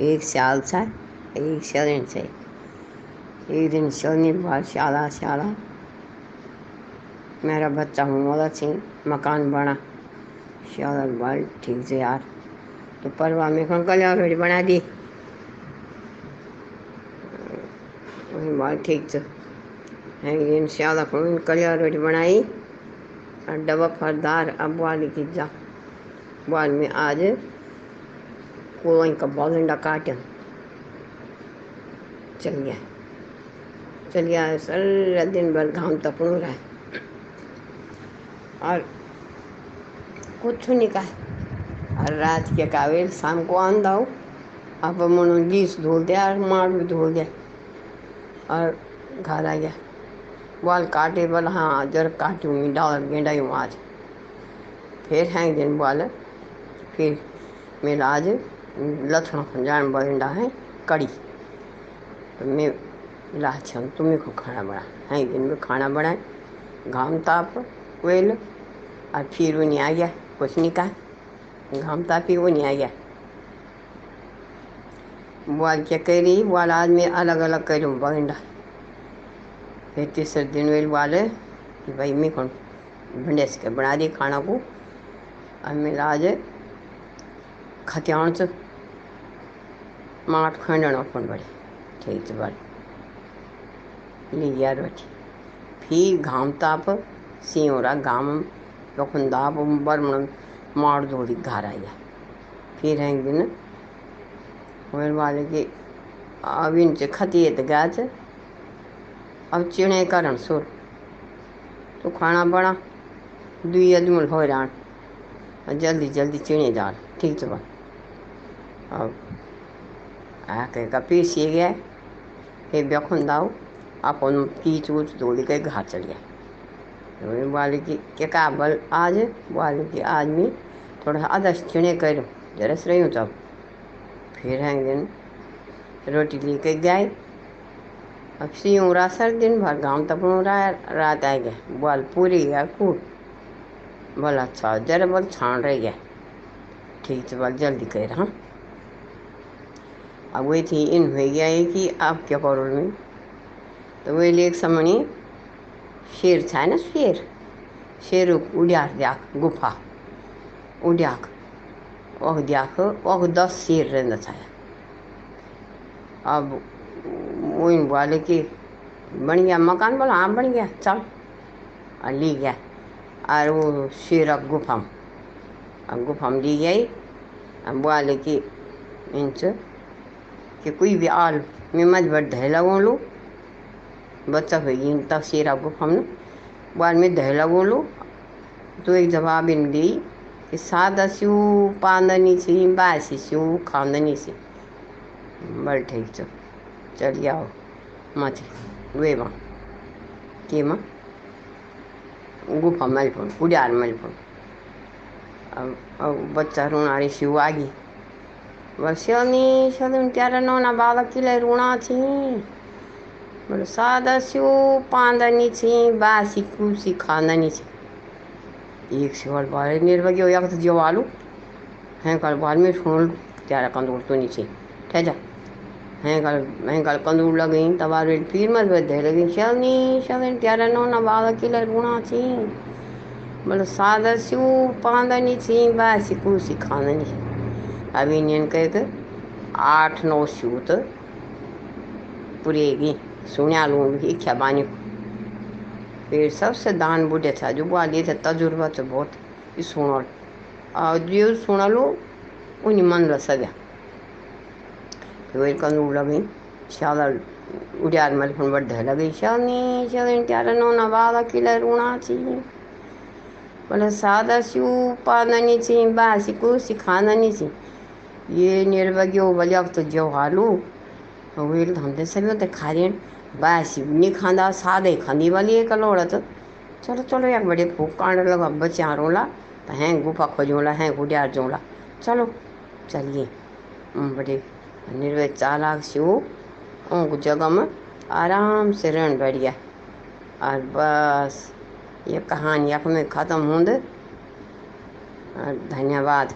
एक साल था, एक शरण से एक दिन सोनी बार शाला शाला। मेरा बच्चा हूँ वाला थी, मकान बना। शाला बाल, ठीक से यार तो परवा में कौन कल रोटी बना दी। वही बाल, ठीक तो है इन शाला को कलिया रोटी बनाई, और डबा फरदार अब वाली की जा वाल में आज कोई का बालंडा काटन चल गया। चल गया दिन भर घाम है। और कुछ नहीं कहा। और रात के कावेल शाम को आंदा हो। अब मनो गीस धोल दिया और मार भी धोल दिया और घर आ गया। बाल काटे, बोला हाँ जर काटूँ मैं डाल, गेंडा हूँ आज फिर हैं दिन बाल। फिर मेरा आज लथड़ा जान बंडा है, कड़ी। तो मैं राछन तुम्हें को खाना बना है, दिन में खाना बनाए घाम ताप वेल और फिर वो नहीं आ गया, कुछ नहीं कहा। घाम तापी वो नहीं आ गया। बुआल क्या कह रही? बुआल आज मैं अलग अलग करूँ बंडा फिर तीसरे दिन वेल वाले कि भाई मैं कौन? भिंडेस के बना दी खाना को? और मेरा आज खत्याण से। बड़े। लिया रोटी फिर घाम ताप सियोरा घाम यखन दाप बरमण मार धोड़ी घर आया फिर हैं दिन मेरे वाले की अब इनसे खती तो गाच अब चिणे करण सुर। तो खाना बना दुई अदमुल हो जल्दी जल्दी चिणे डाल ठीक है अब आके का पीसी गया फिर बेखन दाऊ, अपन पीच उच धोली के घर चल गया बोले कि, के का बल आज, बोले कि आज थोड़ा आदर्श चिणे करूँ जरा से रही हूँ तब। फिर हैं गए। अब सीऊँ रासर दिन भर, गाँव तक रात आ गया। बोल पूरी गया कूट बोला अच्छा जरा बोल छान रह गया। ठीक है बोल जल्दी कर हाँ। अब वही थी, इन हो गया है कि आप क्या करो में तो वही ले एक समणी शेर था ना शेर? शेर उड़ियाक दियाक गुफा। उड़ियाक वह दियाक वह दस शेर रहना था अब वही बोले कि बन गया, मकान बोला हाँ बन गया, चल। और ली गया। और वो शेर अब गुफा अब गुफा ली गई। अब बोले कि इंच कि कोई भी आल मैं मज बड़ धैला गोलू बच्चा गई तब शेर गुफा में बाद में धैला गोलू तो एक जवाब इन दी, कि सादा स्यू, पांदनी सी, बासी स्यू, खांदनी सी। बड़ ठीक चो। चल जाओ मत वे माँ। के माँ? गुफा मलपुन उड़ार मलपुन अब अब बच्चा रोनारी शिव आ गई। वर्षोनी शोधन त्यारा नौना बाबा किले रुणा थी बोलो सादा स्यू पांदनी थी बासी कुसी खांदनी थी एक शिवल बारे निर्भगी हो तो जो आलू हैं कल बाल में सुन त्यारा कंदूर तो नीचे। ठहजा हैं कल हैं कल कंदूर लगी, तबार फिर मत बदे लगी शवनी शवन त्यारा नौना बाबा किले रुणा थी बोलो अब इंडियन कह आठ नौ सूत पुरेगी, सुनिया लूँ इच्छा बानी। फिर सबसे दान बुढ़े था, जो बोले थे, तजुर्बा तो बहुत सुनल और जो सुनलो उन्हीं मन ल सजा फिर कंदू लगी, शाला उड़ियार मल फ़ोन बढ़ लगी शानी शानी त्यारा नौना बाला किला रूणा थी बोले, सादा स्यू पाननी थी बासी को सिखाननी थी ये बलियाक तो जो हालू। वेल धंधे सभी होते खा रहे बासी नहीं खांदा, सादे खांदी वाली एक लोड़त चलो चलो यार बड़े भूख कांड लगा बच्चे रोला तो हैं गुफा खोजोला, हैं गुडियार जोला। चलो, चलिए। बड़े निर्वे चालाक शिव उनको जगह में आराम से रहन बैठ गया और बस, ये कहानी यख में ख़त्म होंद। और धन्यवाद।